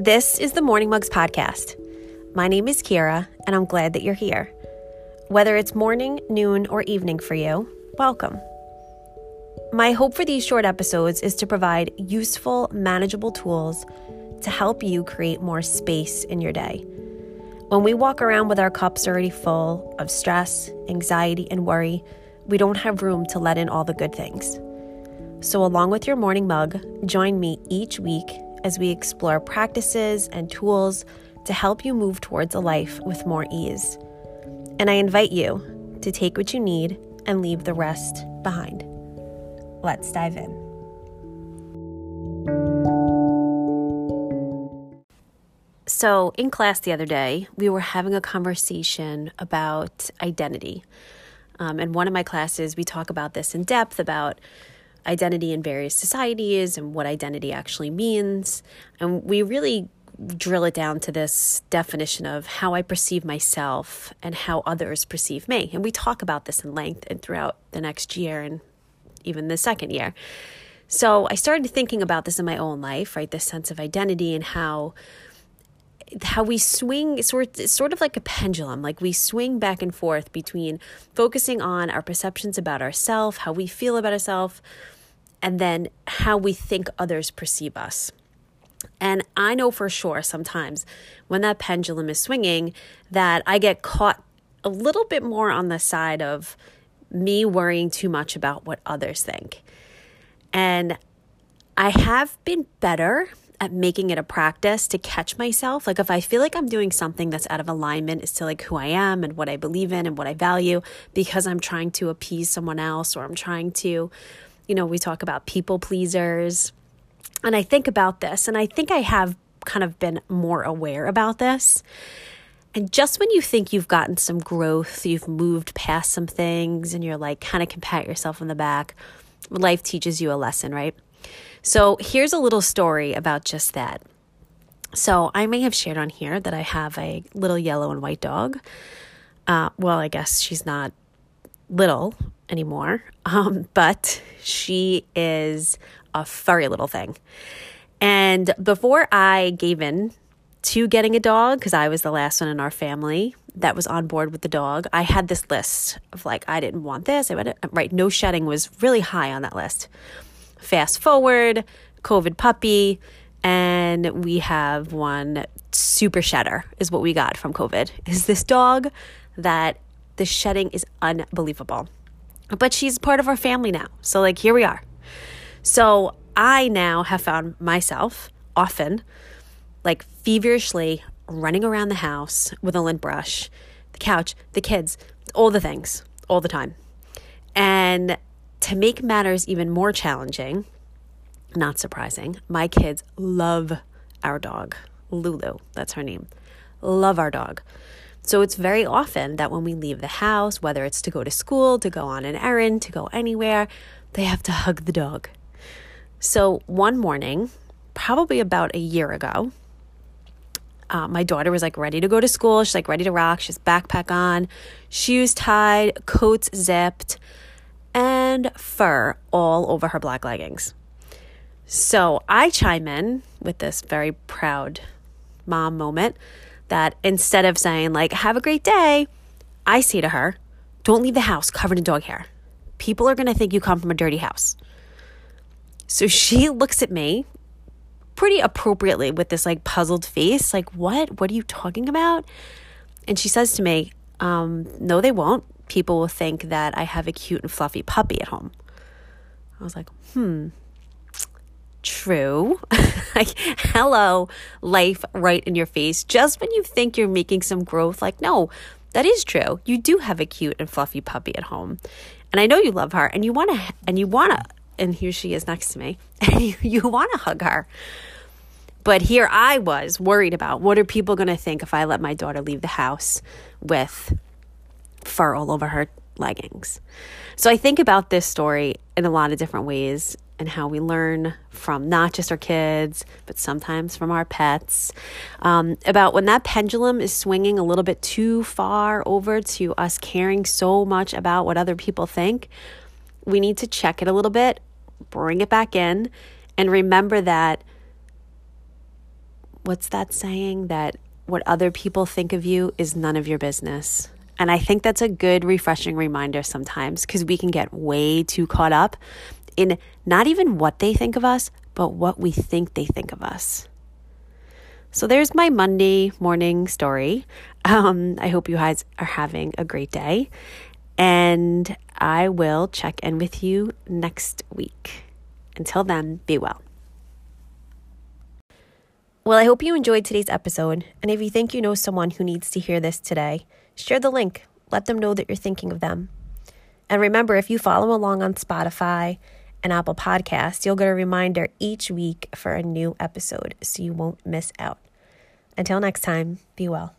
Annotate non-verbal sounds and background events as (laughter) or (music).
This is the Morning Mugs Podcast. My name is Kira, and I'm glad that you're here. Whether it's morning, noon, or evening for you, welcome. My hope for these short episodes is to provide useful, manageable tools to help you create more space in your day. When we walk around with our cups already full of stress, anxiety, and worry, we don't have room to let in all the good things. So, along with your morning mug, join me each week as we explore practices and tools to help you move towards a life with more ease. And I invite you to take what you need and leave the rest behind. Let's dive in. So, in class the other day, we were having a conversation about identity. Um, in one of my classes, we talk about this in depth about identity in various societies and what identity actually means. And we really drill it down to this definition of how I perceive myself and how others perceive me. And we talk about this in length and throughout the next year and even the second year. So I started thinking about this in my own life, right? This sense of identity and how how we swing sort sort of like a pendulum like we swing back and forth between focusing on our perceptions about ourselves how we feel about ourselves and then how we think others perceive us. And I know for sure sometimes when that pendulum is swinging that I get caught a little bit more on the side of me worrying too much about what others think. And I have been better at making it a practice to catch myself. Like if I feel like I'm doing something that's out of alignment as to like who I am and what I believe in and what I value because I'm trying to appease someone else or I'm trying to you know, we talk about people pleasers. And I think about this, and I think I have kind of been more aware about this. And just when you think you've gotten some growth, you've moved past some things, and you're like kind of can pat yourself on the back, life teaches you a lesson, right? So here's a little story about just that. So I may have shared on here that I have a little yellow and white dog. Uh, well, I guess she's not little anymore, (laughs) um, but she is a furry little thing. And before I gave in to getting a dog, because I was the last one in our family that was on board with the dog, I had this list of like, I didn't want this. I went, right, no shedding was really high on that list. Fast forward, COVID puppy, and we have one super shedder, is what we got from COVID. (laughs) Is this dog that the shedding is unbelievable. But she's part of our family now. So, like, here we are. So, I now have found myself often, like, feverishly running around the house with a lint brush, the couch, the kids, all the things, all the time. And to make matters even more challenging, not surprising, my kids love our dog, Lulu. That's her name. Love our dog. So it's very often that when we leave the house, whether it's to go to school, to go on an errand, to go anywhere, they have to hug the dog. So one morning, probably about a year ago, uh, my daughter was like ready to go to school. She's like ready to rock. She's backpack on, shoes tied, coats zipped, and fur all over her black leggings. So I chime in with this very proud mom moment that instead of saying, like, have a great day, I say to her, don't leave the house covered in dog hair. People are going to think you come from a dirty house. So she looks at me pretty appropriately with this like puzzled face, like, what? What are you talking about? And she says to me, um, no, they won't. People will think that I have a cute and fluffy puppy at home. I was like, hmm, true. (laughs) like, hello, life right in your face. Just when you think you're making some growth, like, no, that is true. You do have a cute and fluffy puppy at home. And I know you love her and you want to, and you want to, and here she is next to me, (laughs) and you, you want to hug her. But here I was worried about what are people going to think if I let my daughter leave the house with fur all over her leggings. So I think about this story in a lot of different ways and how we learn from not just our kids, but sometimes from our pets. Um, about when that pendulum is swinging a little bit too far over to us caring so much about what other people think, we need to check it a little bit, bring it back in, and remember that what's that saying that what other people think of you is none of your business. And I think that's a good, refreshing reminder sometimes because we can get way too caught up in not even what they think of us, but what we think they think of us. So there's my Monday morning story. Um, I hope you guys are having a great day. And I will check in with you next week. Until then, be well. Well, I hope you enjoyed today's episode. And if you think you know someone who needs to hear this today, share the link. Let them know that you're thinking of them. And remember, if you follow along on Spotify and Apple Podcasts, you'll get a reminder each week for a new episode so you won't miss out. Until next time, be well.